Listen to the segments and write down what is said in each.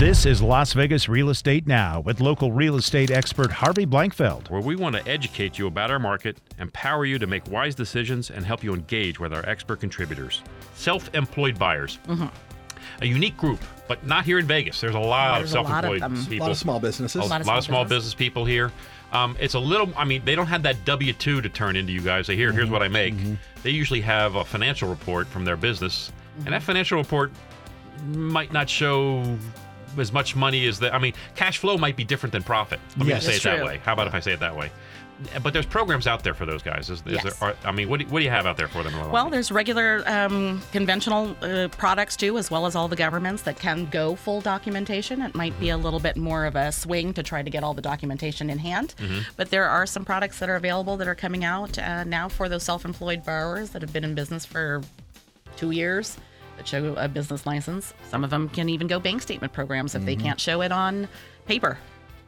This is Las Vegas Real Estate Now with local real estate expert Harvey Blankfeld. where we want to educate you about our market, empower you to make wise decisions, and help you engage with our expert contributors. Self employed buyers. Mm-hmm. A unique group, but not here in Vegas. There's a lot There's of self employed people. A lot of small businesses. A lot of small, business. people here. Um, it's a little. I mean, they don't have that W two to turn into you guys. Say, here, here's mm-hmm. what I make. Mm-hmm. They usually have a financial report from their business, and that financial report might not show as much money as the. I mean, cash flow might be different than profit. Let me Yes. just say That's it that true. way. How about if I say it that way? But there's programs out there for those guys. Is, is Yes. there? Are, I mean, what do, what do you have out there for them? Well, there's regular um, conventional uh, products too, as well as all the governments that can go full documentation. It might be a little bit more of a swing to try to get all the documentation in hand, but there are some products that are available that are coming out uh, now for those self-employed borrowers that have been in business for two years that show a business license. Some of them can even go bank statement programs if they can't show it on paper.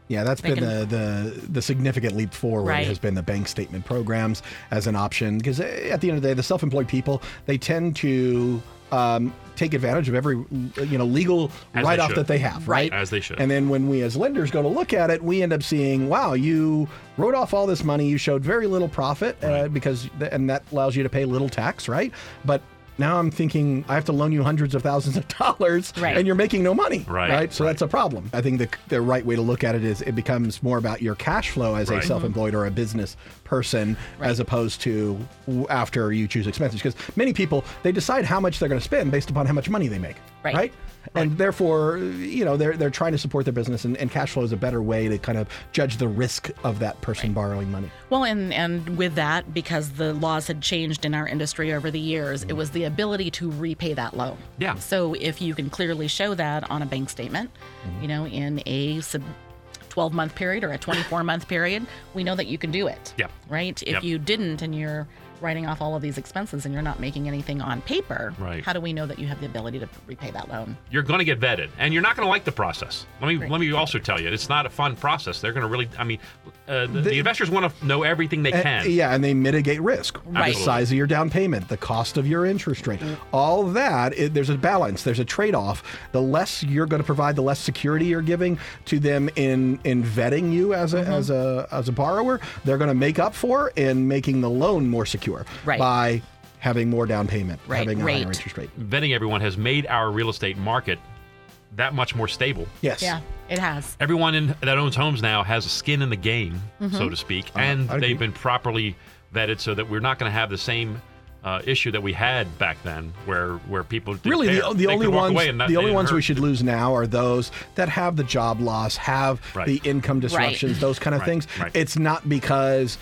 Yeah, that's They been can- the, the the significant leap forward Right. has been the bank statement programs as an option because at the end of the day, the self-employed people they tend to um, take advantage of every you know legal As write-off should. that they have, right? As they should. And then when we as lenders go to look at it, we end up seeing, wow, you wrote off all this money, you showed very little profit uh, Right. because and that allows you to pay little tax, right? But now I'm thinking I have to loan you hundreds of thousands of dollars, Right. and you're making no money, Right, So right. that's a problem. I think the, the right way to look at it is it becomes more about your cash flow as Right. a self-employed or a business person as opposed to after you choose expenses because many people they decide how much they're going to spend based upon how much money they make Right. and therefore you know they're they're trying to support their business and, and cash flow is a better way to kind of judge the risk of that person borrowing money Well, and and with that, because the laws had changed in our industry over the years, it was the ability to repay that loan. Yeah. So if you can clearly show that on a bank statement, mm-hmm. you know, in a sub- 12 month period or a 24 month period, we know that you can do it. Yep. Right. If Yep. you didn't and you're writing off all of these expenses and you're not making anything on paper, Right. how do we know that you have the ability to repay that loan? you're going to get vetted, and you're not going to like the process. Let me let me also tell you, it's not a fun process. They're going to really. I mean, uh, the, the investors want to know everything they Uh, can. yeah, and they mitigate risk. Right. The size of your down payment, the cost of your interest rate, all that. It, there's a balance. There's a trade-off. The less you're going to provide, the less security you're giving to them in in vetting you as a as a as a borrower. They're going to make up for in making the loan more secure Right. by having more down payment, Right, having a rate. higher interest rate. Vetting everyone has made our real estate market that much more stable. Yes. Yeah, it has. Everyone in, that owns homes now has a skin in the game, so to speak, and they've been properly vetted so that we're not going to have the same. Uh, issue that we had back then, where where people Really, pay. the, the only ones away and not- the only didn't ones we should lose now are those that have the job loss, have Right. the income disruptions, those kind of Right, things. right. It's not because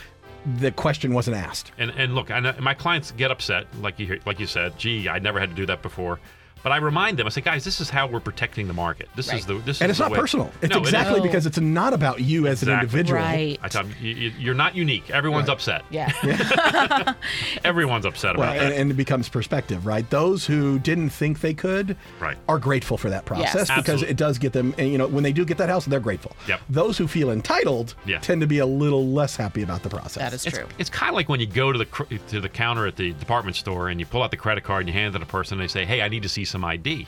the question wasn't asked. And and look, I know, my clients get upset, like you like you said. Gee, I never had to do that before. But I remind them, I say, guys, this is how we're protecting the market. This is the this And is it's the not way- personal. It's No, exactly isn't. because it's not about you as an individual. Right. I tell them, you, you- you're not unique. Everyone's upset. Yeah. Everyone's upset Well, about and, and it becomes perspective, right? Those who didn't think they could Right. are grateful for that process Yes. because Absolutely. it does get them, and you know, when they do get that house, they're grateful. Yep. Those who feel entitled Yeah. tend to be a little less happy about the process. That is It's, true. it's kind of like when you go to the cr- to the counter at the department store and you pull out the credit card and you hand it to a person and they say, "Hey, I need to see some ID."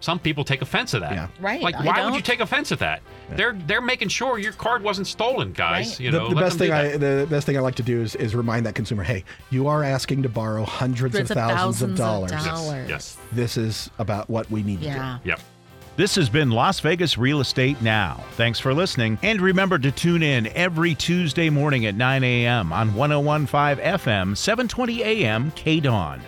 Some people take offense at that. Yeah. Right, Like, I why would you don't. take offense at that? They're they're making sure your card wasn't stolen, guys. Right. You know, the let best them thing I that. the best thing I like to do is, is remind that consumer, hey, you are asking to borrow hundreds, Hundreds of of thousands, of dollars. of dollars. Yes. This is about what we need Yeah. Yep. This has been Las Vegas Real Estate Now. Thanks for listening. And remember to tune in every Tuesday morning at 9 a.m. on 1015 FM, 720 a.m. K Dawn.